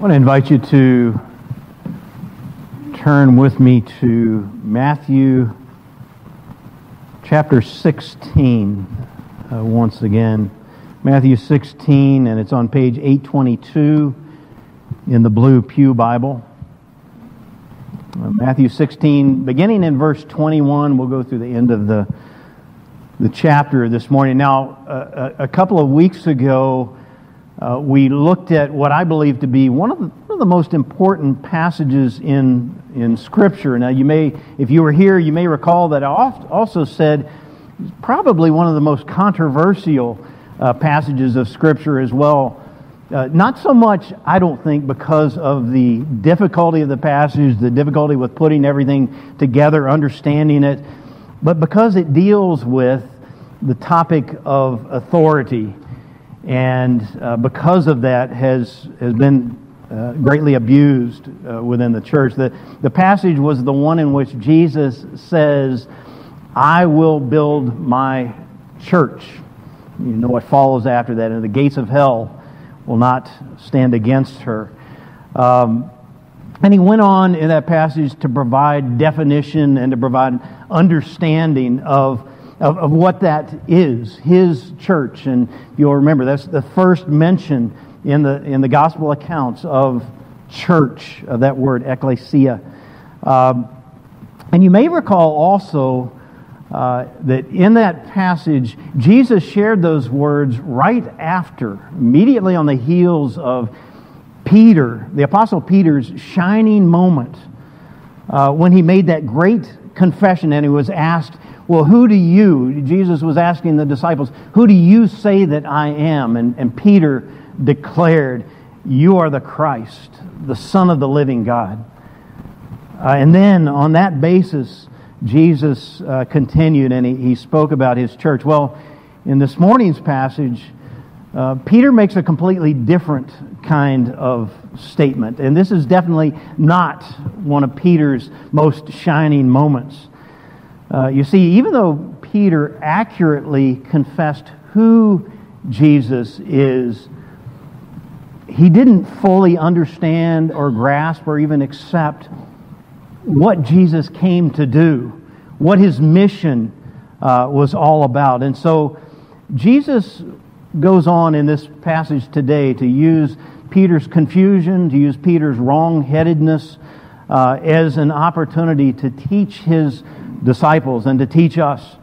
I want to invite you to turn with me to Matthew chapter 16 uh, once again. Matthew 16, and it's on page 822 in the Blue Pew Bible. Uh, Matthew 16, beginning in verse 21, we'll go through the end of the, the chapter this morning. Now, uh, a, a couple of weeks ago, uh, we looked at what I believe to be one of, the, one of the most important passages in, in Scripture. Now, you may, if you were here, you may recall that I also said probably one of the most controversial uh, passages of Scripture as well. Uh, not so much, I don't think, because of the difficulty of the passage, the difficulty with putting everything together, understanding it, but because it deals with the topic of authority and uh, because of that has, has been uh, greatly abused uh, within the church. The, the passage was the one in which Jesus says, I will build my church. You know what follows after that, and the gates of hell will not stand against her. Um, and he went on in that passage to provide definition and to provide understanding of of, of what that is, his church. And you'll remember that's the first mention in the, in the gospel accounts of church, of that word, ecclesia. Um, and you may recall also uh, that in that passage, Jesus shared those words right after, immediately on the heels of Peter, the Apostle Peter's shining moment, uh, when he made that great confession and he was asked, well, who do you, Jesus was asking the disciples, who do you say that I am? And, and Peter declared, You are the Christ, the Son of the living God. Uh, and then on that basis, Jesus uh, continued and he, he spoke about his church. Well, in this morning's passage, uh, Peter makes a completely different kind of statement. And this is definitely not one of Peter's most shining moments. Uh, you see, even though Peter accurately confessed who Jesus is, he didn't fully understand or grasp or even accept what Jesus came to do, what his mission uh, was all about. And so Jesus goes on in this passage today to use Peter's confusion, to use Peter's wrong headedness uh, as an opportunity to teach his disciples and to teach us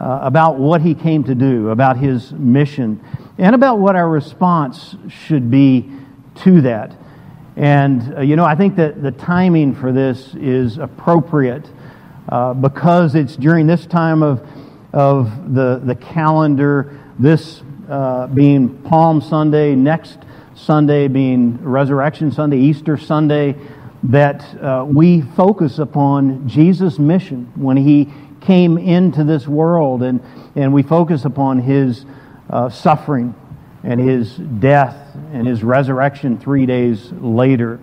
uh, about what he came to do, about his mission, and about what our response should be to that. And, uh, you know, I think that the timing for this is appropriate uh, because it's during this time of, of the, the calendar, this uh, being Palm Sunday, next Sunday being Resurrection Sunday, Easter Sunday that uh, we focus upon Jesus' mission when he came into this world, and, and we focus upon his uh, suffering and his death and his resurrection three days later.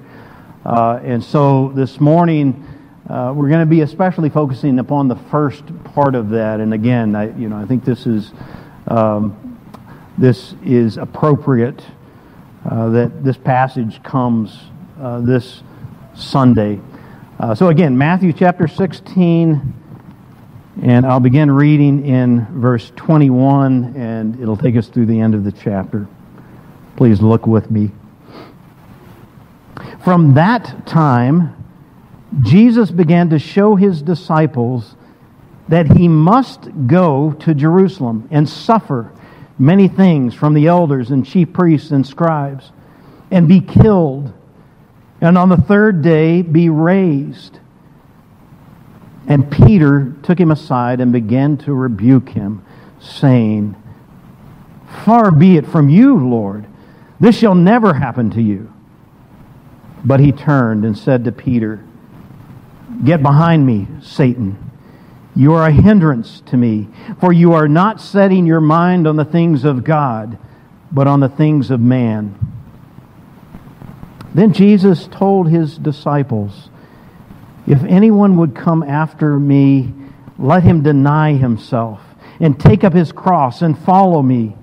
Uh, and so this morning, uh, we're going to be especially focusing upon the first part of that. And again, I, you know, I think this is um, this is appropriate uh, that this passage comes uh, this Sunday. Uh, so again, Matthew chapter 16, and I'll begin reading in verse 21, and it'll take us through the end of the chapter. Please look with me. From that time, Jesus began to show his disciples that he must go to Jerusalem and suffer many things from the elders and chief priests and scribes and be killed and on the third day be raised. And Peter took him aside and began to rebuke him, saying, Far be it from you, Lord. This shall never happen to you. But he turned and said to Peter, Get behind me, Satan. You are a hindrance to me, for you are not setting your mind on the things of God, but on the things of man. Then Jesus told his disciples, If anyone would come after me, let him deny himself and take up his cross and follow me.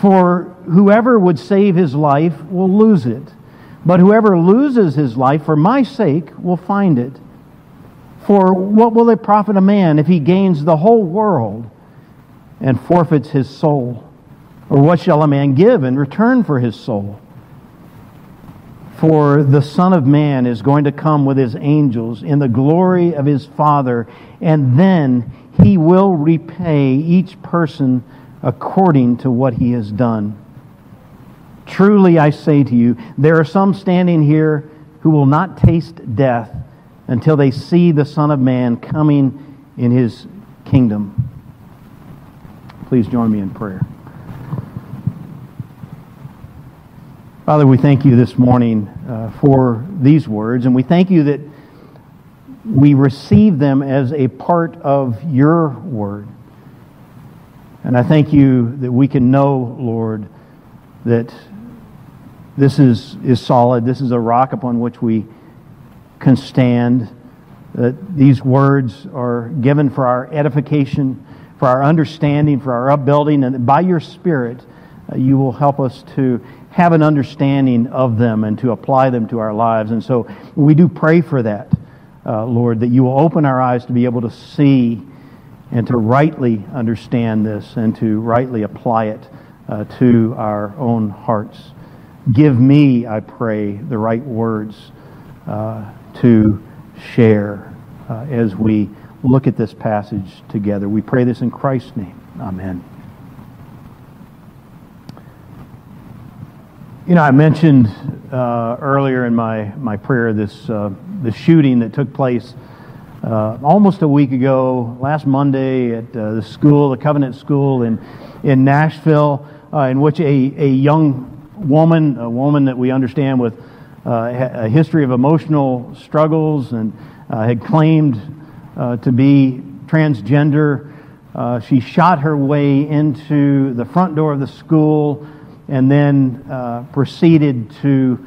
For whoever would save his life will lose it, But whoever loses his life for my sake will find it. For what will it profit a man if he gains the whole world and forfeits his soul? Or what shall a man give in return for his soul? For the Son of Man is going to come with his angels in the glory of his Father, and then he will repay each person according to what he has done. Truly I say to you, there are some standing here who will not taste death until they see the Son of Man coming in his kingdom. Please join me in prayer. Father, we thank you this morning uh, for these words, and we thank you that we receive them as a part of your word. And I thank you that we can know, Lord, that this is, is solid. This is a rock upon which we can stand. That these words are given for our edification, for our understanding, for our upbuilding, and by your Spirit, uh, you will help us to have an understanding of them and to apply them to our lives. And so we do pray for that, uh, Lord, that you will open our eyes to be able to see and to rightly understand this and to rightly apply it uh, to our own hearts. Give me, I pray, the right words uh, to share uh, as we look at this passage together. We pray this in Christ's name. Amen. You know, I mentioned uh, earlier in my, my prayer this uh, shooting that took place uh, almost a week ago, last Monday, at uh, the school, the Covenant School in in Nashville, uh, in which a, a young woman, a woman that we understand with a history of emotional struggles and had claimed to be transgender, she shot her way into the front door of the school and then uh, proceeded to,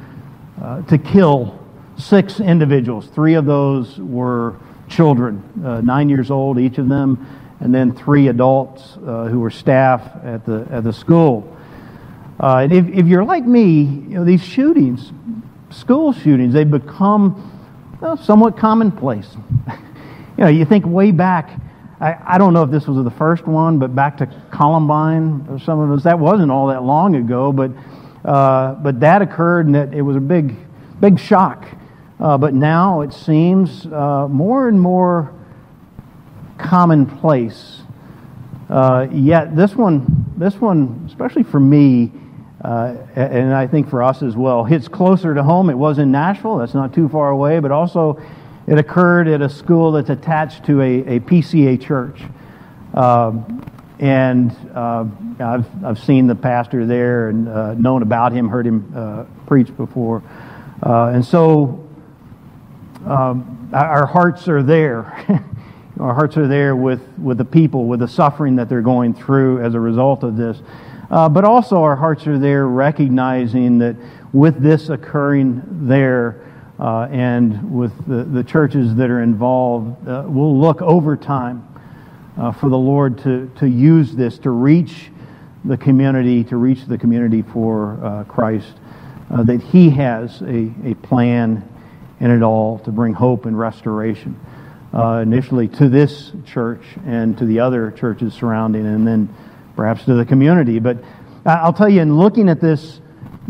uh, to kill six individuals. Three of those were children, uh, nine years old, each of them, and then three adults uh, who were staff at the, at the school. Uh, and if, if you're like me, you know, these shootings, school shootings, they've become well, somewhat commonplace. you know, you think way back I, I don't know if this was the first one, but back to Columbine or some of us, that wasn't all that long ago, but, uh, but that occurred and it, it was a big, big shock. Uh, but now it seems uh, more and more commonplace. Uh, yet this one, this one, especially for me, uh, and I think for us as well, hits closer to home. It was in Nashville, that's not too far away, but also it occurred at a school that's attached to a, a PCA church. Um, and uh, I've, I've seen the pastor there and uh, known about him, heard him uh, preach before. Uh, and so um, our hearts are there. our hearts are there with, with the people, with the suffering that they're going through as a result of this. Uh, but also, our hearts are there recognizing that with this occurring there, uh, and with the, the churches that are involved, uh, we'll look over time uh, for the Lord to, to use this to reach the community, to reach the community for uh, Christ, uh, that He has a, a plan in it all to bring hope and restoration. Initially to this church and to the other churches surrounding, and then perhaps to the community. But I'll tell you, in looking at this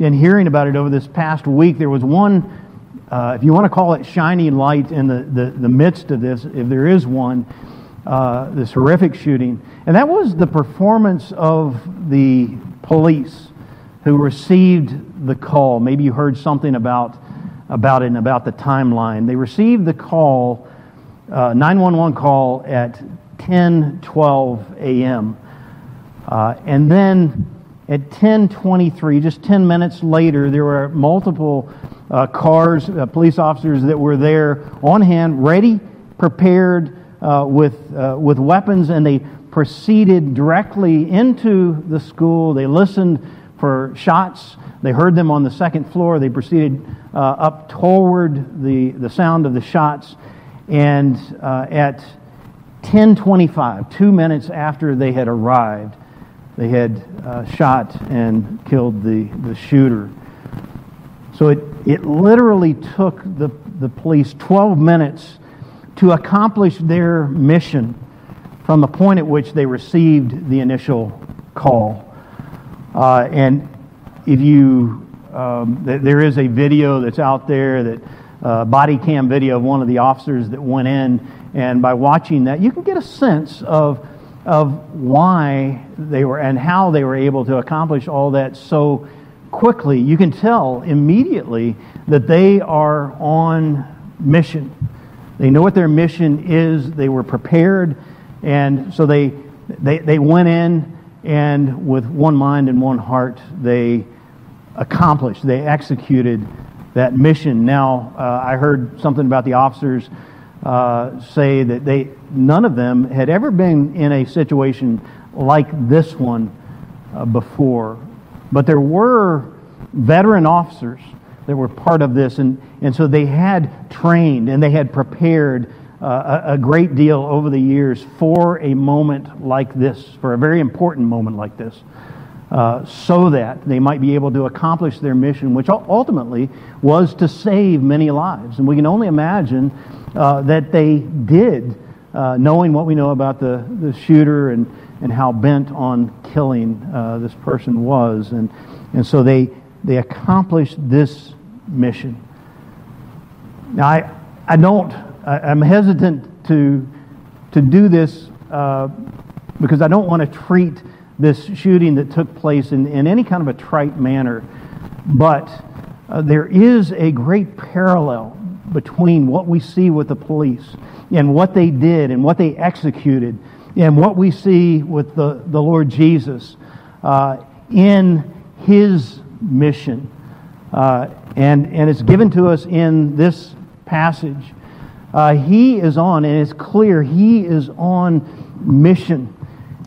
and hearing about it over this past week, there was one uh, if you want to call it shining light in the, the, the midst of this, if there is one, uh, this horrific shooting. And that was the performance of the police who received the call. Maybe you heard something about, about it and about the timeline. They received the call, uh, 911 call at 10 12 a.m. Uh, and then at 10:23, just 10 minutes later, there were multiple uh, cars, uh, police officers that were there on hand, ready, prepared uh, with, uh, with weapons, and they proceeded directly into the school. They listened for shots. They heard them on the second floor. They proceeded up toward the, the sound of the shots. And at 10:25, two minutes after they had arrived, they had shot and killed the, the shooter. So it, it literally took the, the police 12 minutes to accomplish their mission from the point at which they received the initial call. Uh, and if you, um, th- there is a video that's out there that uh, body cam video of one of the officers that went in, and by watching that, you can get a sense of of why they were and how they were able to accomplish all that so quickly. You can tell immediately that they are on mission. They know what their mission is. They were prepared, and so they they, they went in and with one mind and one heart they accomplished. They executed that mission. Now uh, I heard something about the officers uh, say that they none of them had ever been in a situation like this one uh, before, but there were veteran officers that were part of this, and, and so they had trained and they had prepared uh, a, a, great deal over the years for a moment like this, for a very important moment like this, uh, so that they might be able to accomplish their mission, which ultimately was to save many lives. And we can only imagine uh, that they did, uh, knowing what we know about the, the shooter and, and how bent on killing uh, this person was. And, and so they, they accomplished this mission. Now, I, I don't, I, am hesitant to, to do this uh, because I don't want to treat this shooting that took place in, in any kind of a trite manner. But uh, there is a great parallel between what we see with the police and what they did and what they executed and what we see with the, the Lord Jesus uh, in his mission. Uh, and, and it's given to us in this passage. Uh, he is on, and it's clear he is on mission.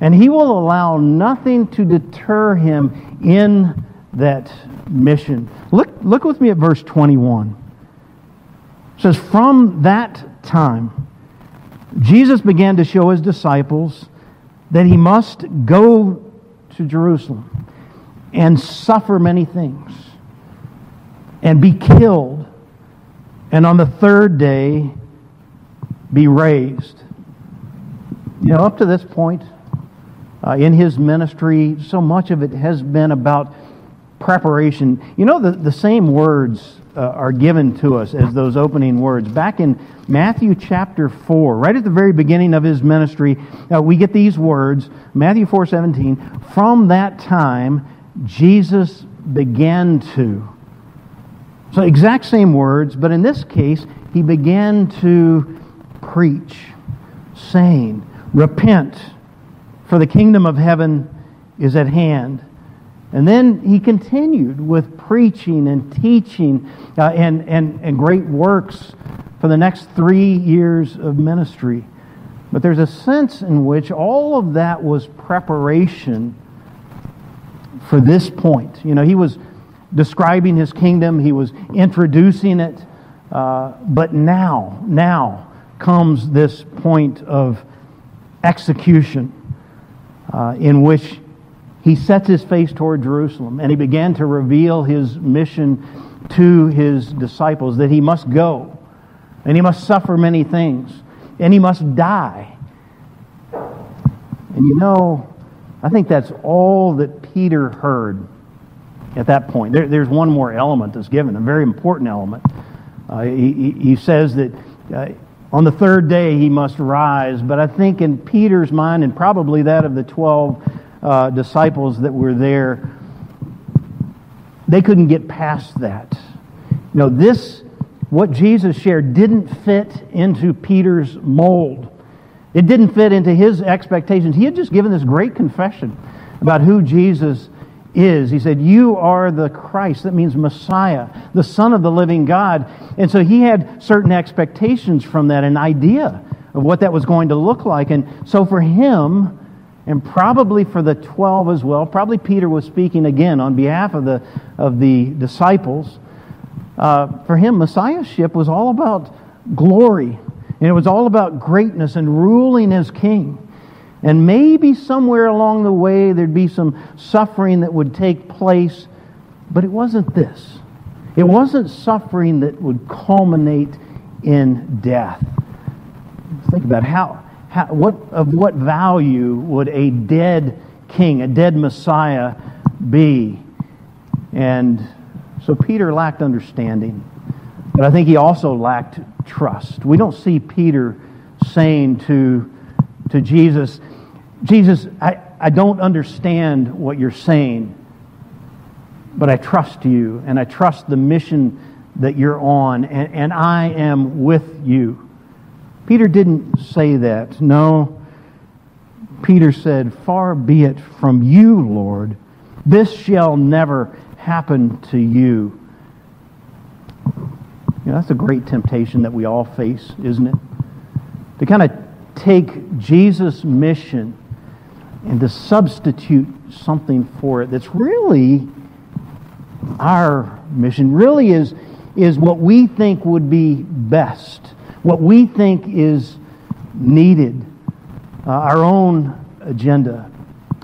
And he will allow nothing to deter him in that mission. Look, look with me at verse 21. Says, From that time, Jesus began to show his disciples that he must go to Jerusalem and suffer many things and be killed, and on the third day be raised. You know, up to this point uh, in his ministry, so much of it has been about preparation. You know, the, the same words uh, are given to us as those opening words. Back in Matthew chapter 4, right at the very beginning of his ministry, uh, we get these words, Matthew 4 17, from that time Jesus began to. So, exact same words, but in this case, he began to preach, saying, Repent, for the kingdom of heaven is at hand. And then he continued with preaching and teaching uh, and, and, and great works for the next three years of ministry. But there's a sense in which all of that was preparation for this point. You know, he was describing his kingdom, he was introducing it, uh, but now, now comes this point of execution uh, in which he sets his face toward Jerusalem and he began to reveal his mission to his disciples that he must go and he must suffer many things and he must die. And you know, I think that's all that Peter heard at that point. There, there's one more element that's given, a very important element. Uh, he, he, says that uh, on the third day he must rise, but I think in Peter's mind, and probably that of the 12 uh, disciples that were there, they couldn't get past that. You know, this, what Jesus shared, didn't fit into Peter's mold. It didn't fit into his expectations. He had just given this great confession about who Jesus is. He said, You are the Christ. That means Messiah, the Son of the living God. And so he had certain expectations from that, an idea of what that was going to look like. And so for him, and probably for the 12 as well. Probably Peter was speaking again on behalf of the, of the disciples. Uh, for him, Messiahship was all about glory, and it was all about greatness and ruling as king. And maybe somewhere along the way there'd be some suffering that would take place, but it wasn't this. It wasn't suffering that would culminate in death. Think about how, how what of what value would a dead king, a dead Messiah be? And so Peter lacked understanding, but I think he also lacked trust. We don't see Peter saying to, to Jesus, Jesus, I, I don't understand what you're saying, but I trust you and I trust the mission that you're on, and, and I am with you. Peter didn't say that. No. Peter said, Far be it from you, Lord. This shall never happen to you. You know, that's a great temptation that we all face, isn't it? To kind of take Jesus' mission and to substitute something for it that's really our mission, really is, is what we think would be best, what we think is needed, uh, our own agenda.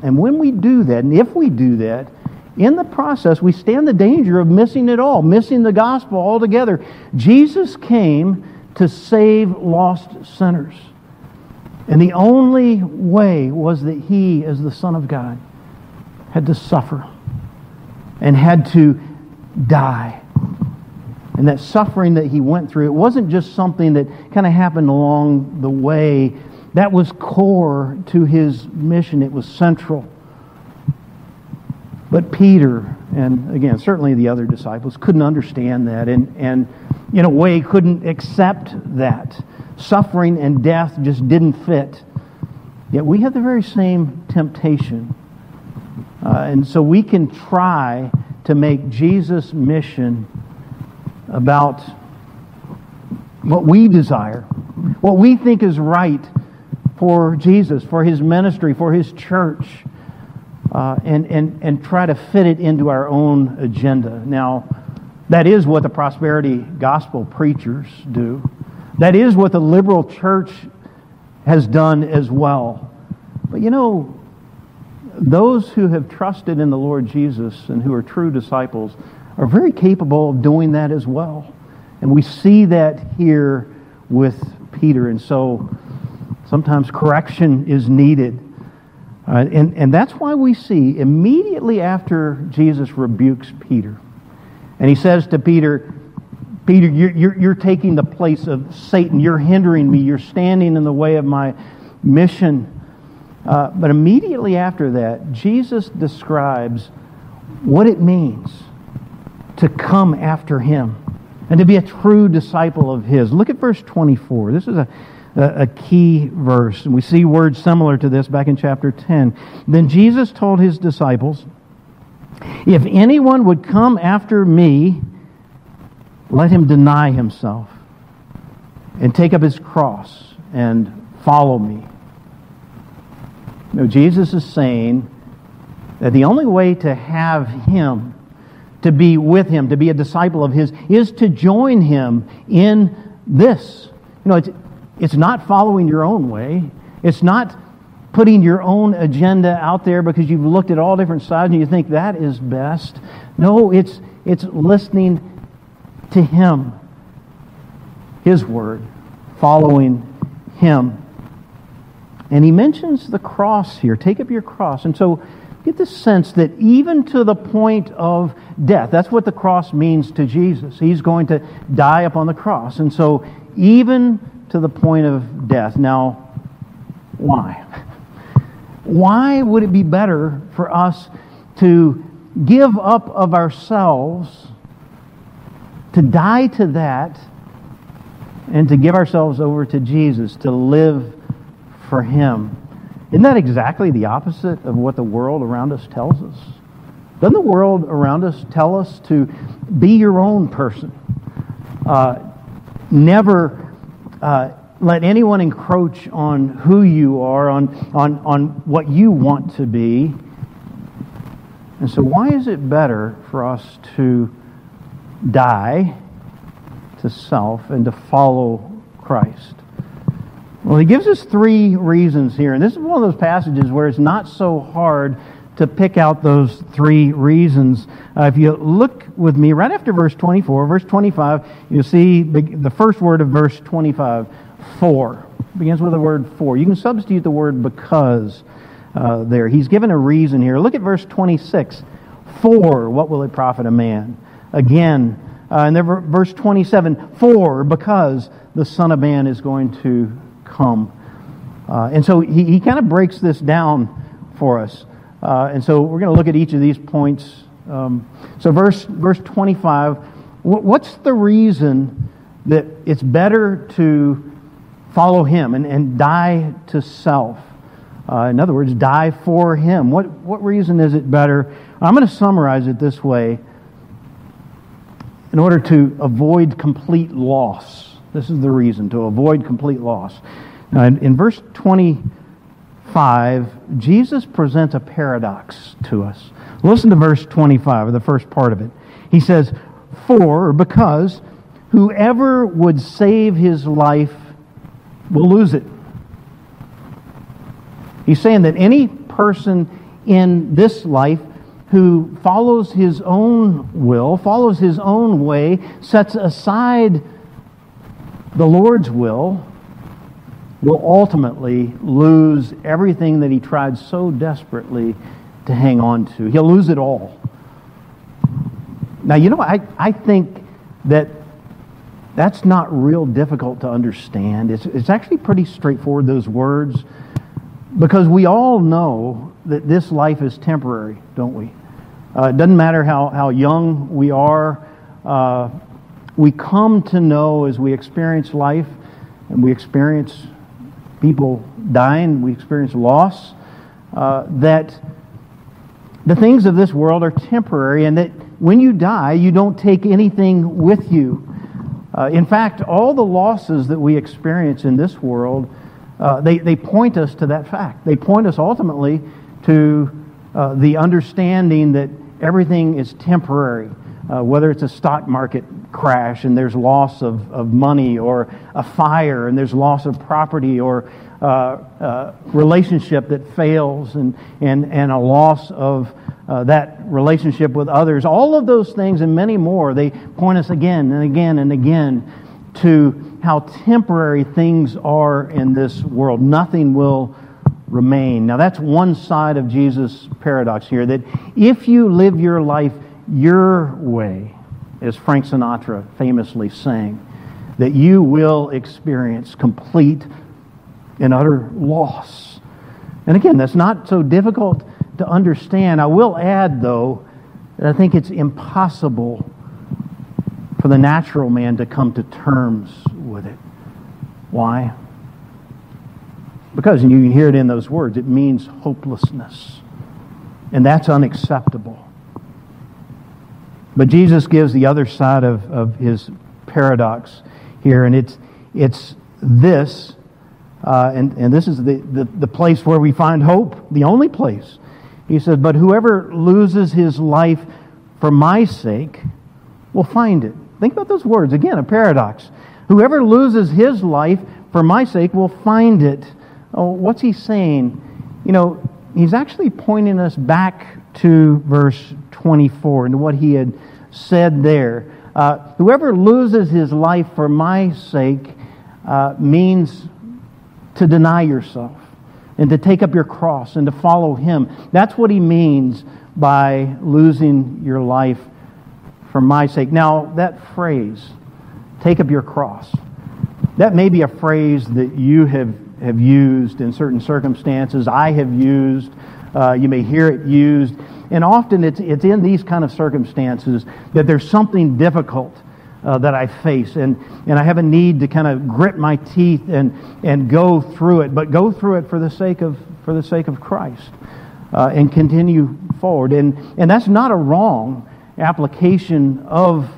And when we do that, and if we do that, in the process, we stand the danger of missing it all, missing the gospel altogether. Jesus came to save lost sinners. And the only way was that he, as the Son of God, had to suffer and had to die. And that suffering that he went through, it wasn't just something that kind of happened along the way. That was core to his mission, it was central. But Peter, and again, certainly the other disciples, couldn't understand that and, and in a way couldn't accept that. Suffering and death just didn't fit. Yet we have the very same temptation. Uh, and so we can try to make Jesus' mission about what we desire, what we think is right for Jesus, for his ministry, for his church, uh, and, and, and try to fit it into our own agenda. Now, that is what the prosperity gospel preachers do. That is what the liberal church has done as well. But you know, those who have trusted in the Lord Jesus and who are true disciples are very capable of doing that as well. And we see that here with Peter. And so sometimes correction is needed. Uh, and, and that's why we see immediately after Jesus rebukes Peter, and he says to Peter, Peter, you're, you're, you're, taking the place of Satan. You're hindering me. You're standing in the way of my mission. Uh, but immediately after that, Jesus describes what it means to come after him and to be a true disciple of his. Look at verse 24. This is a, a, key verse. And we see words similar to this back in chapter 10. Then Jesus told his disciples, If anyone would come after me, let him deny himself and take up his cross and follow me. You No, Jesus is saying that the only way to have him, to be with him, to be a disciple of his, is to join him in this. You know, it's, it's not following your own way. It's not putting your own agenda out there because you've looked at all different sides and you think that is best. No, it's, it's listening to Him, His Word, following Him. And he mentions the cross here. Take up your cross. And so get the sense that even to the point of death, that's what the cross means to Jesus. He's going to die upon the cross. And so even to the point of death. Now, why? Why would it be better for us to give up of ourselves to die to that and to give ourselves over to Jesus, to live for Him. Isn't that exactly the opposite of what the world around us tells us? Doesn't the world around us tell us to be your own person? Uh, never uh, let anyone encroach on who you are, on, on, on what you want to be. And so, why is it better for us to die to self and to follow Christ? Well, he gives us three reasons here. And this is one of those passages where it's not so hard to pick out those three reasons. Uh, if you look with me right after verse 24, verse 25, you'll see the first word of verse 25, for. Begins with the word for. You can substitute the word because uh, there. He's given a reason here. Look at verse 26. For what will it profit a man? Again, uh, and then verse 27, for because the Son of Man is going to come. Uh, and so he, he kind of breaks this down for us. Uh, and so we're going to look at each of these points. Um, so, verse, verse 25, what's the reason that it's better to follow him and, and die to self? Uh, in other words, die for him. What, what reason is it better? I'm going to summarize it this way in order to avoid complete loss. This is the reason to avoid complete loss. Now, in, in verse 25, Jesus presents a paradox to us. Listen to verse 25, or the first part of it. He says, For, or because, whoever would save his life will lose it. He's saying that any person in this life who follows his own will, follows his own way, sets aside the Lord's will, will ultimately lose everything that he tried so desperately to hang on to. He'll lose it all. Now, you know, I, I think that that's not real difficult to understand. It's, it's actually pretty straightforward, those words, because we all know that this life is temporary, don't we? Uh, it doesn't matter how, how young we are. Uh, we come to know as we experience life and we experience people dying, we experience loss, uh, that the things of this world are temporary and that when you die, you don't take anything with you. Uh, in fact, all the losses that we experience in this world, uh, they, they point us to that fact. They point us ultimately to uh, the understanding that everything is temporary, uh, whether it's a stock market crash and there's loss of, of money, or a fire and there's loss of property, or uh, uh, relationship that fails and, and, and a loss of uh, that relationship with others. All of those things and many more, they point us again and again and again to how temporary things are in this world. Nothing will remain. Now, that's one side of Jesus' paradox here that if you live your life your way, as Frank Sinatra famously sang, that you will experience complete and utter loss. And again, that's not so difficult to understand. I will add, though, that I think it's impossible for the natural man to come to terms with it. Why? Because, and you can hear it in those words, it means hopelessness. And that's unacceptable. But Jesus gives the other side of, of his paradox here, and it's, it's this, uh, and, and this is the, the, the place where we find hope, the only place. He says, But whoever loses his life for my sake will find it. Think about those words. Again, a paradox. Whoever loses his life for my sake will find it. Oh, what's he saying? You know, he's actually pointing us back to verse 24 and what he had said there. Uh, whoever loses his life for my sake uh, means to deny yourself and to take up your cross and to follow him. That's what he means by losing your life for my sake. Now, that phrase, take up your cross, that may be a phrase that you have have used in certain circumstances. I have used. Uh, you may hear it used. And often it's, it's in these kind of circumstances that there's something difficult uh, that I face. And, and I have a need to kind of grit my teeth and, and go through it, but go through it for the sake of, for the sake of Christ uh, and continue forward. And, and that's not a wrong application of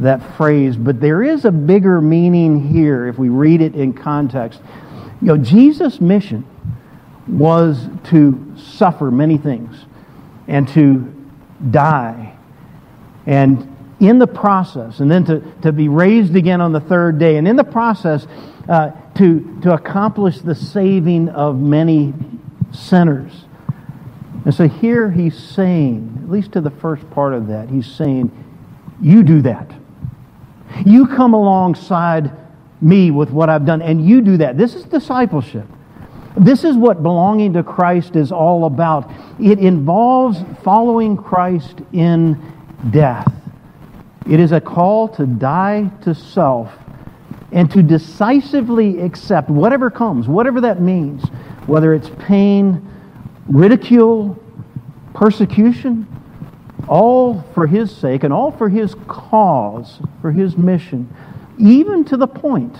that phrase, but there is a bigger meaning here if we read it in context. You know, Jesus' mission was to suffer many things and to die. And in the process, and then to, to be raised again on the third day, and in the process, uh, to, to accomplish the saving of many sinners. And so here he's saying, at least to the first part of that, he's saying, You do that. You come alongside me with what I've done, and you do that. This is discipleship. This is what belonging to Christ is all about. It involves following Christ in death. It is a call to die to self and to decisively accept whatever comes, whatever that means, whether it's pain, ridicule, persecution, all for His sake and all for His cause, for His mission, even to the point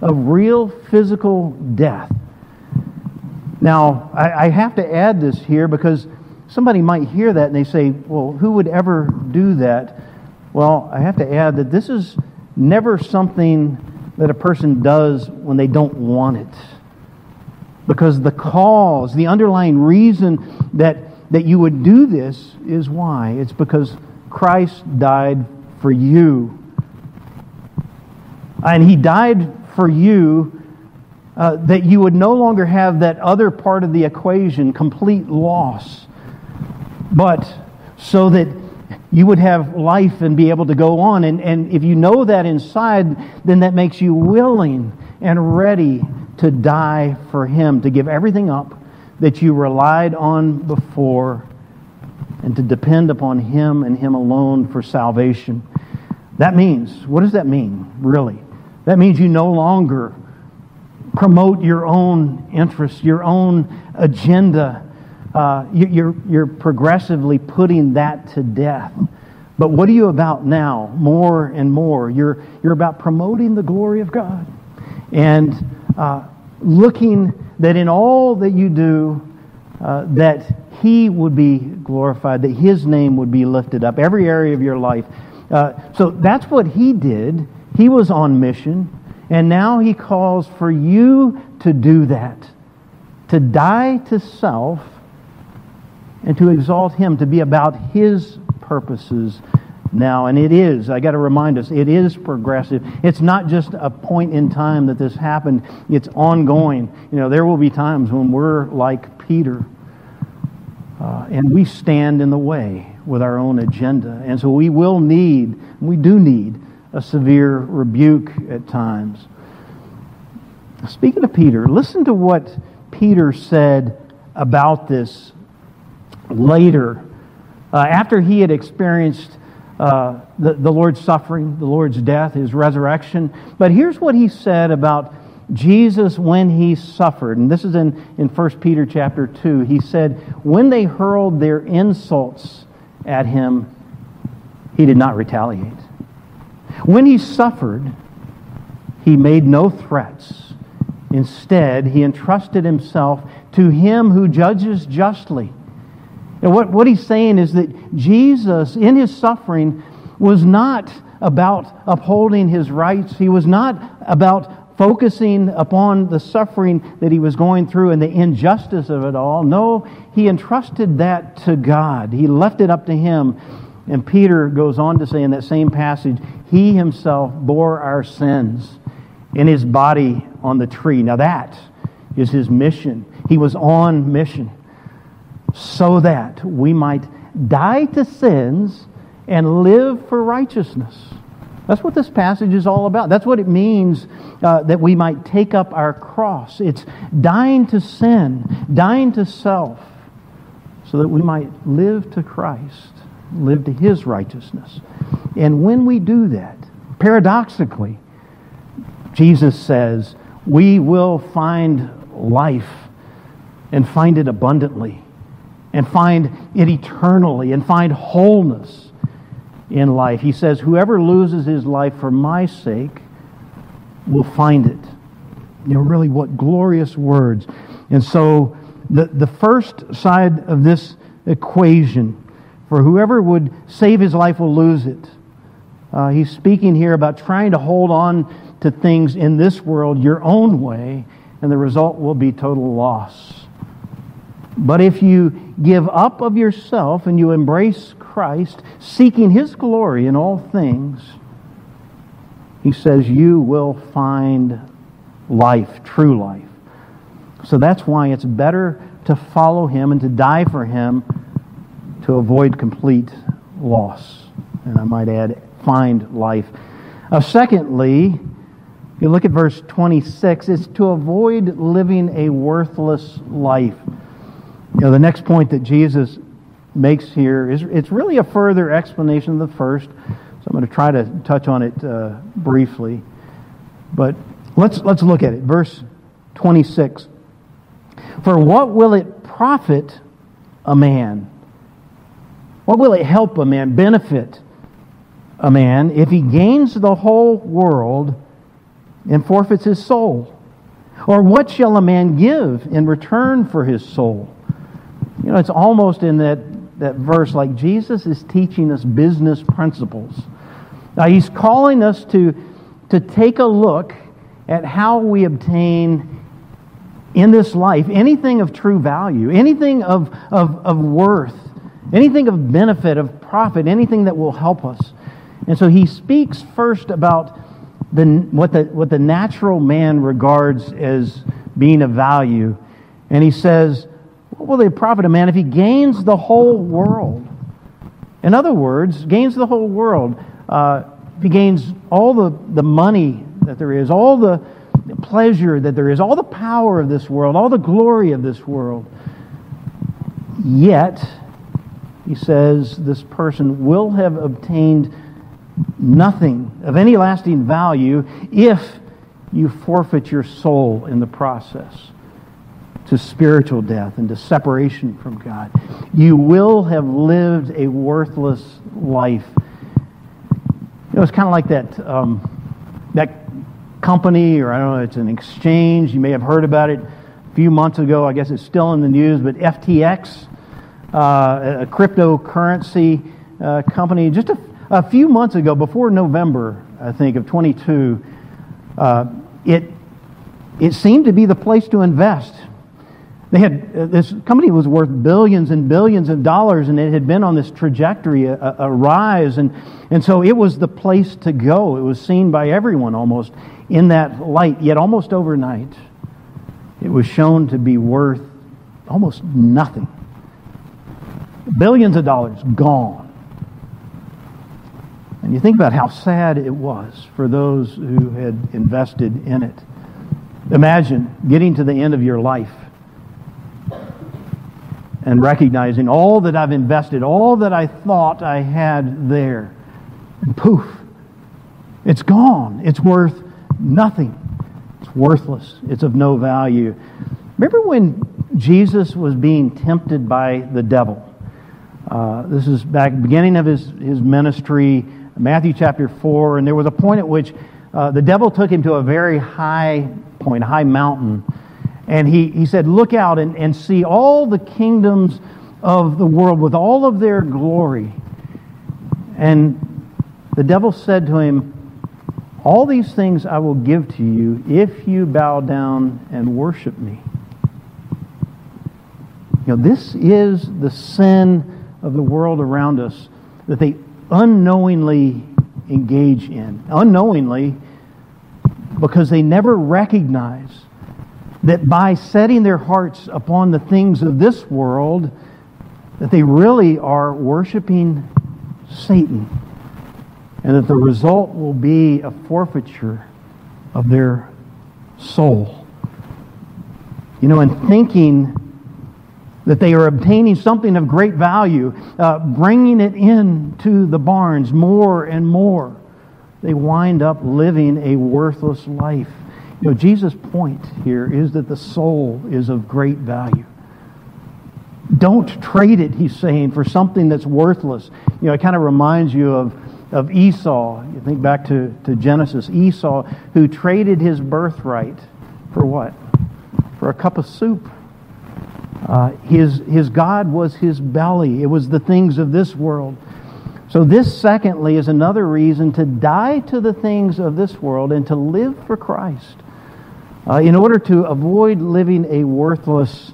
of real physical death. Now, I, I have to add this here because somebody might hear that and they say, well, who would ever do that? Well, I have to add that this is never something that a person does when they don't want it. Because the cause, the underlying reason that, that you would do this is why? It's because Christ died for you. And He died for you uh, that you would no longer have that other part of the equation, complete loss, but so that you would have life and be able to go on. And, and if you know that inside, then that makes you willing and ready to die for Him, to give everything up that you relied on before, and to depend upon Him and Him alone for salvation. That means, what does that mean, really? That means you no longer promote your own interests, your own agenda. Uh, you're, you're progressively putting that to death. But what are you about now? More and more. You're, you're about promoting the glory of God and uh, looking that in all that you do, uh, that He would be glorified, that His name would be lifted up, every area of your life. Uh, so that's what He did. He was on mission. And now he calls for you to do that, to die to self and to exalt him, to be about his purposes now. And it is, I got to remind us, it is progressive. It's not just a point in time that this happened, it's ongoing. You know, there will be times when we're like Peter. Uh, and we stand in the way with our own agenda. And so we will need, we do need a severe rebuke at times. Speaking of Peter, listen to what Peter said about this later. Uh, after he had experienced uh, the, the Lord's suffering, the Lord's death, his resurrection. But here's what he said about Jesus when he suffered. And this is in, in 1 Peter chapter 2. He said, When they hurled their insults at him, he did not retaliate. When he suffered, he made no threats. Instead, he entrusted himself to him who judges justly. And what, what he's saying is that Jesus, in his suffering, was not about upholding his rights. He was not about focusing upon the suffering that he was going through and the injustice of it all. No, he entrusted that to God. He left it up to him. And Peter goes on to say in that same passage, He himself bore our sins in his body on the tree. Now that is his mission. He was on mission so that we might die to sins and live for righteousness. That's what this passage is all about. That's what it means uh, that we might take up our cross. It's dying to sin, dying to self, so that we might live to Christ live to his righteousness. And when we do that, paradoxically, Jesus says, we will find life and find it abundantly and find it eternally and find wholeness in life. He says, Whoever loses his life for my sake will find it. You know, really, what glorious words. And so, the, the first side of this equation for whoever would save his life will lose it. Uh, he's speaking here about trying to hold on to things in this world your own way, and the result will be total loss. But if you give up of yourself and you embrace Christ, seeking his glory in all things, he says you will find life, true life. So that's why it's better to follow him and to die for him to avoid complete loss. And I might add, find life. Uh, secondly, if you look at verse 26, it's to avoid living a worthless life. You know, the next point that Jesus makes here is it's really a further explanation of the first. So I'm going to try to touch on it uh, briefly. But let's, let's look at it. Verse 26. For what will it profit a man? What will it help a man, benefit a man, if he gains the whole world and forfeits his soul? Or what shall a man give in return for his soul? You know, it's almost in that, that verse like Jesus is teaching us business principles. Now, he's calling us to, to take a look at how we obtain in this life anything of true value, anything of, of, of worth, anything of benefit, of profit, anything that will help us. And so he speaks first about the, what, the, what the natural man regards as being of value. And he says, What will it profit a man if he gains the whole world? In other words, gains the whole world. Uh, he gains all the, the money that there is, all the pleasure that there is, all the power of this world, all the glory of this world. Yet, he says, this person will have obtained nothing of any lasting value if you forfeit your soul in the process to spiritual death and to separation from God. You will have lived a worthless life. You know, it's kind of like that, um, that company, or I don't know, it's an exchange. You may have heard about it a few months ago. I guess it's still in the news, but FTX, a cryptocurrency uh, company, just a, a, few months ago, before November, I think, of 22, uh, it, it seemed to be the place to invest. They had uh, this company was worth billions and billions of dollars, and it had been on this trajectory, a, a rise, and and so it was the place to go. It was seen by everyone almost in that light, yet almost overnight, it was shown to be worth almost nothing. Billions of dollars gone. And you think about how sad it was for those who had invested in it. Imagine getting to the end of your life and recognizing all that I've invested, all that I thought I had there. And poof, it's gone. It's worth nothing. It's worthless. It's of no value. Remember when Jesus was being tempted by the devil? Uh, this is back beginning of his, his ministry, Matthew chapter 4, and there was a point at which uh, the devil took him to a very high point, a high mountain, and he, he said, Look out and, and see all the kingdoms of the world with all of their glory. And the devil said to him, all these things I will give to you if you bow down and worship me. You know, this is the sin of the world around us that they unknowingly engage in. Unknowingly, because they never recognize that by setting their hearts upon the things of this world, that they really are worshiping Satan and that the result will be a forfeiture of their soul. You know, in thinking that they are obtaining something of great value, uh, bringing it into the barns more and more, they wind up living a worthless life. You know, Jesus' point here is that the soul is of great value. Don't trade it, he's saying, for something that's worthless. You know, it kind of reminds you of of Esau. You think back to, to Genesis. Esau, who traded his birthright for what? For a cup of soup. Uh, his, his God was his belly, it was the things of this world. So, this, secondly, is another reason to die to the things of this world and to live for Christ uh, in order to avoid living a worthless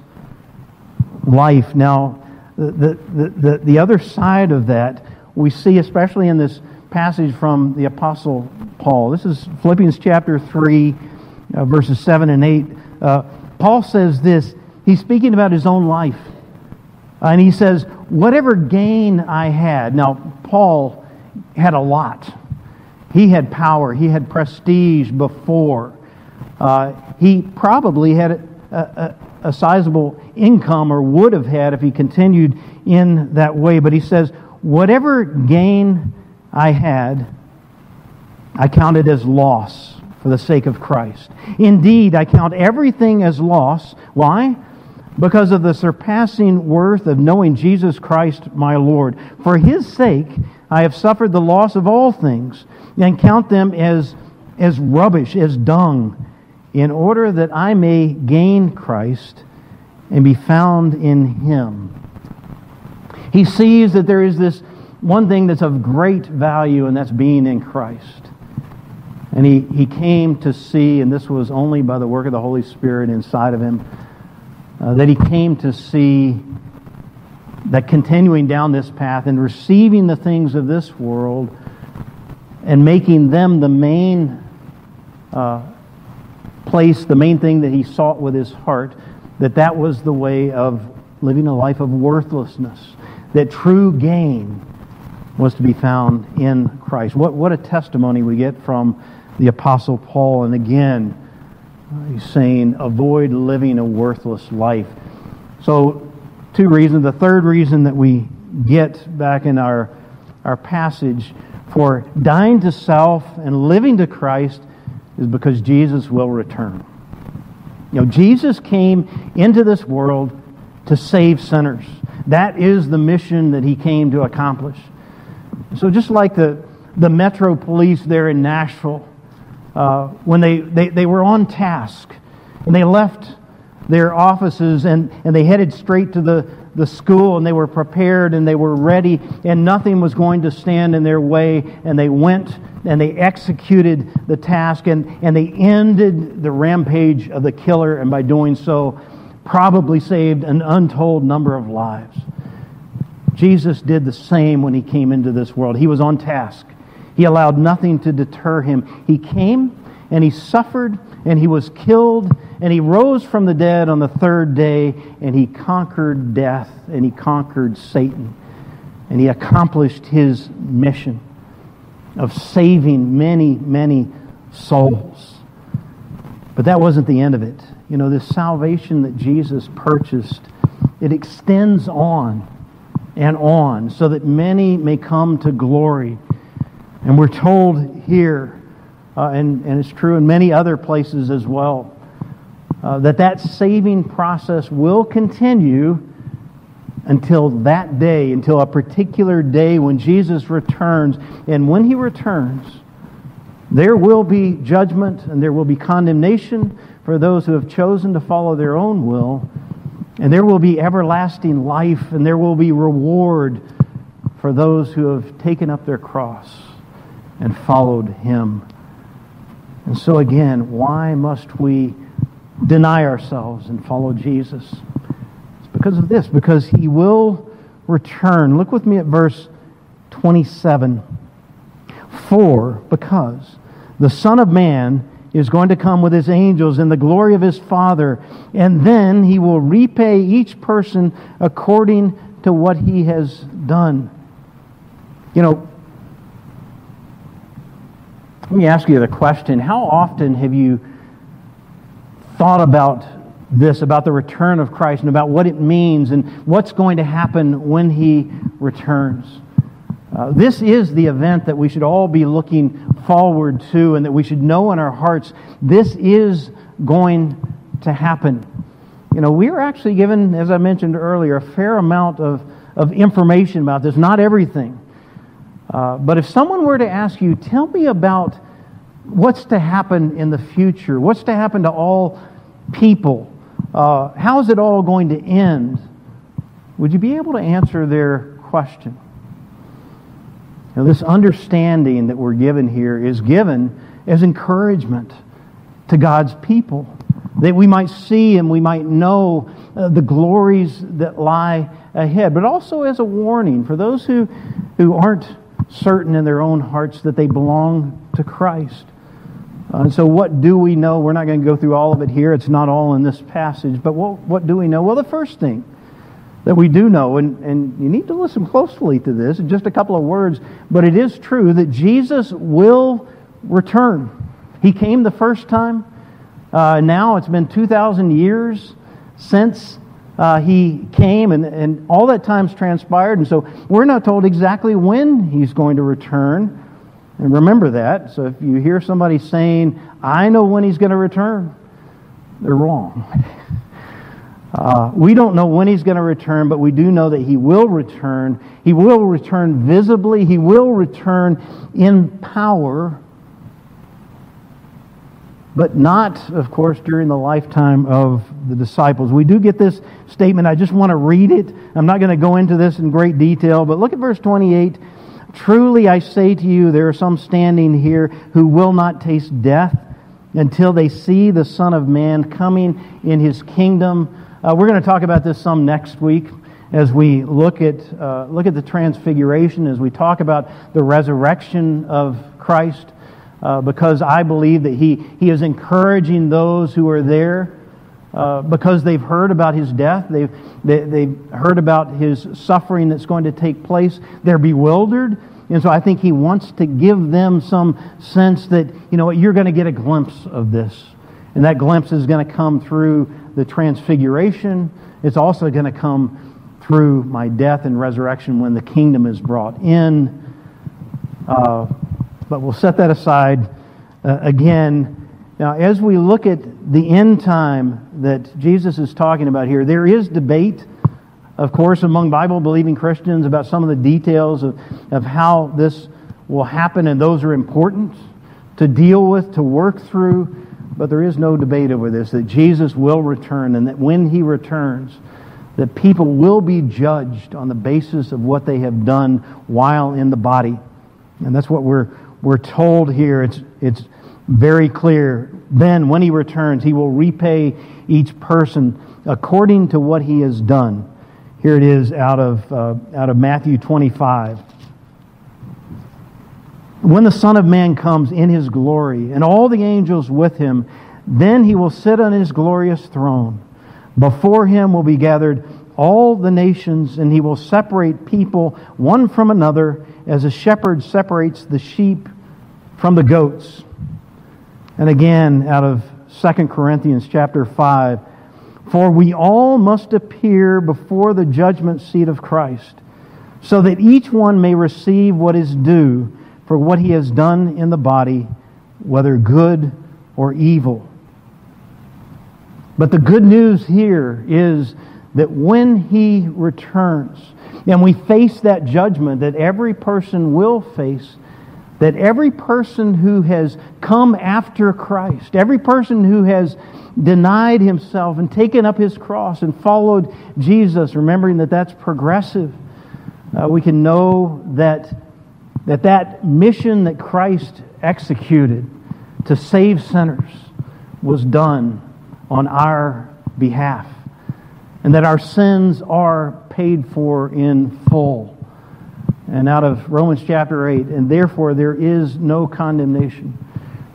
life. Now, the, the, the, the other side of that, we see especially in this passage from the Apostle Paul. This is Philippians chapter 3, uh, verses 7 and 8. Uh, Paul says this he's speaking about his own life. And he says, Whatever gain I had. Now, Paul had a lot. He had power, he had prestige before. Uh, he probably had a, a, a sizable income or would have had if he continued in that way. But he says, Whatever gain I had, I counted as loss for the sake of Christ. Indeed, I count everything as loss. Why? Because of the surpassing worth of knowing Jesus Christ my Lord. For his sake, I have suffered the loss of all things and count them as, as rubbish, as dung, in order that I may gain Christ and be found in him. He sees that there is this one thing that's of great value, and that's being in Christ. And he, he came to see, and this was only by the work of the Holy Spirit inside of him, uh, that he came to see that continuing down this path and receiving the things of this world and making them the main uh, place, the main thing that he sought with his heart, that that was the way of living a life of worthlessness, that true gain was to be found in Christ. What, what a testimony we get from the Apostle Paul. And again, he's saying, avoid living a worthless life. So, two reasons. The third reason that we get back in our, our passage for dying to self and living to Christ is because Jesus will return. You know, Jesus came into this world to save sinners. That is the mission that he came to accomplish. So just like the, the Metro Police there in Nashville, uh, when they, they, they were on task and they left their offices and, and they headed straight to the, the school and they were prepared and they were ready and nothing was going to stand in their way and they went and they executed the task and, and they ended the rampage of the killer and by doing so probably saved an untold number of lives. Jesus did the same when he came into this world. He was on task. He allowed nothing to deter him. He came and he suffered and he was killed and he rose from the dead on the third day and he conquered death and he conquered Satan and he accomplished his mission of saving many, many souls. But that wasn't the end of it. You know, this salvation that Jesus purchased, it extends on and on so that many may come to glory. And we're told here, uh, and, and it's true in many other places as well, uh, that that saving process will continue until that day, until a particular day when Jesus returns. And when he returns, there will be judgment and there will be condemnation for those who have chosen to follow their own will. And there will be everlasting life, and there will be reward for those who have taken up their cross and followed him. And so, again, why must we deny ourselves and follow Jesus? It's because of this, because he will return. Look with me at verse 27. For, because the Son of Man is going to come with his angels in the glory of his Father, and then he will repay each person according to what he has done. You know, let me ask you the question how often have you thought about this, about the return of Christ, and about what it means and what's going to happen when he returns? Uh, this is the event that we should all be looking forward to and that we should know in our hearts this is going to happen. You know, we are actually given, as I mentioned earlier, a fair amount of, of information about this, not everything. Uh, but if someone were to ask you, tell me about what's to happen in the future, what's to happen to all people, uh, how is it all going to end, would you be able to answer their question? Now, this understanding that we're given here is given as encouragement to God's people, that we might see and we might know uh, the glories that lie ahead, but also as a warning for those who, who aren't certain in their own hearts that they belong to Christ. Uh, so, what do we know? We're not going to go through all of it here. It's not all in this passage. But what, what do we know? Well, the first thing that we do know, and, and you need to listen closely to this, just a couple of words, but it is true that Jesus will return. He came the first time. Uh, now it's been 2,000 years since uh, he came, and, and all that time's transpired. And so we're not told exactly when he's going to return. And remember that. So if you hear somebody saying, I know when he's going to return, they're wrong. Uh, we don't know when he's going to return, but we do know that he will return. He will return visibly. He will return in power, but not, of course, during the lifetime of the disciples. We do get this statement. I just want to read it. I'm not going to go into this in great detail, but look at verse 28. Truly I say to you, there are some standing here who will not taste death until they see the Son of Man coming in his kingdom. Uh, we're going to talk about this some next week as we look at, uh, look at the transfiguration, as we talk about the resurrection of Christ, uh, because I believe that he, he is encouraging those who are there. Uh, because they've heard about his death, they've, they, they've heard about his suffering that's going to take place. They're bewildered. And so I think he wants to give them some sense that, you know you're going to get a glimpse of this. And that glimpse is going to come through the transfiguration. It's also going to come through my death and resurrection when the kingdom is brought in. Uh, but we'll set that aside uh, again. Now, as we look at the end time that Jesus is talking about here, there is debate, of course, among Bible believing Christians about some of the details of, of how this will happen, and those are important to deal with, to work through. But there is no debate over this that Jesus will return, and that when he returns, that people will be judged on the basis of what they have done while in the body. And that's what we're, we're told here. It's, it's very clear. Then, when he returns, he will repay each person according to what he has done. Here it is out of, uh, out of Matthew 25. When the Son of Man comes in his glory, and all the angels with him, then he will sit on his glorious throne. Before him will be gathered all the nations, and he will separate people one from another, as a shepherd separates the sheep from the goats. And again, out of 2 Corinthians chapter 5, for we all must appear before the judgment seat of Christ, so that each one may receive what is due for what he has done in the body, whether good or evil. But the good news here is that when he returns, and we face that judgment that every person will face, that every person who has come after Christ, every person who has denied himself and taken up his cross and followed Jesus, remembering that that's progressive, uh, we can know that, that that mission that Christ executed to save sinners was done on our behalf, and that our sins are paid for in full and out of Romans chapter 8. And therefore, there is no condemnation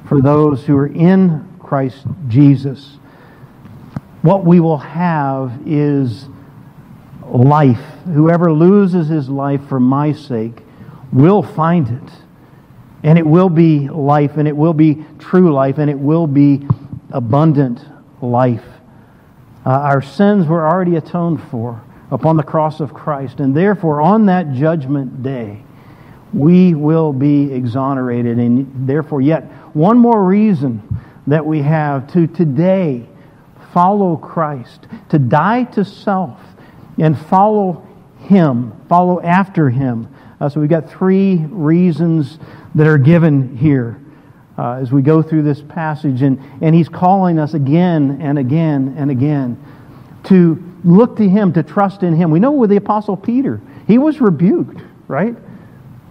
for those who are in Christ Jesus. What we will have is life. Whoever loses his life for my sake will find it. And it will be life, and it will be true life, and it will be abundant life. Uh, our sins were already atoned for upon the cross of Christ. And therefore, on that judgment day, we will be exonerated. And therefore, yet one more reason that we have to today follow Christ, to die to self and follow Him, follow after Him. Uh, so we've got three reasons that are given here. Uh, as we go through this passage, and, and he's calling us again and again and again to look to him, to trust in him. We know with the Apostle Peter, he was rebuked, right?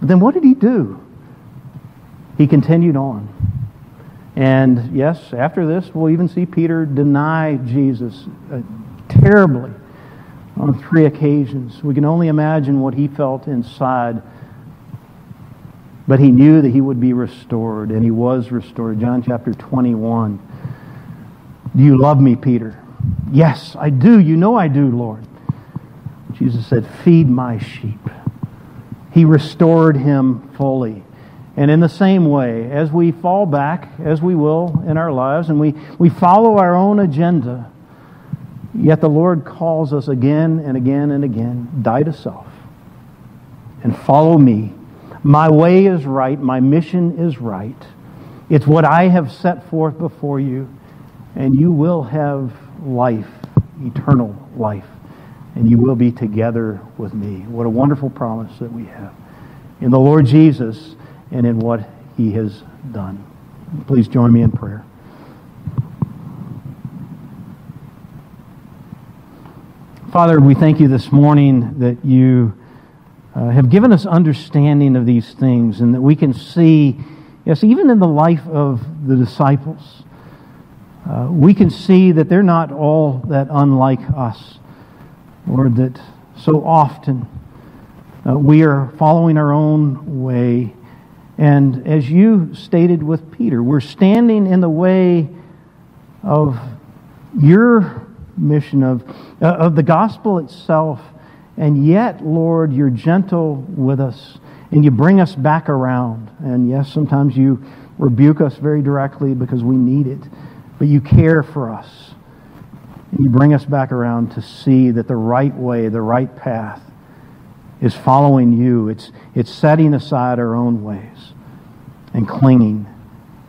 But then what did he do? He continued on. And yes, after this, we'll even see Peter deny Jesus uh, terribly on three occasions. We can only imagine what he felt inside. But he knew that he would be restored, and he was restored. John chapter 21. Do you love me, Peter? Yes, I do. You know I do, Lord. Jesus said, Feed my sheep. He restored him fully. And in the same way, as we fall back, as we will in our lives, and we, we follow our own agenda, yet the Lord calls us again and again and again die to self and follow me. My way is right, my mission is right. It's what I have set forth before you, and you will have life, eternal life, and you will be together with me. What a wonderful promise that we have in the Lord Jesus and in what he has done. Please join me in prayer. Father, we thank you this morning that you uh, have given us understanding of these things and that we can see, yes, even in the life of the disciples, uh, we can see that they're not all that unlike us, or that so often uh, we are following our own way and as you stated with Peter, we're standing in the way of your mission, of, uh, of the gospel itself. And yet, Lord, you're gentle with us and you bring us back around. And yes, sometimes you rebuke us very directly because we need it, but you care for us. And you bring us back around to see that the right way, the right path, is following you. It's, it's setting aside our own ways and clinging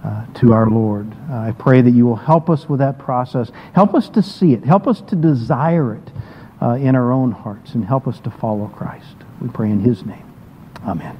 uh, to our Lord. Uh, I pray that you will help us with that process. Help us to see it. Help us to desire it uh, in our own hearts and help us to follow Christ. We pray in his name. Amen.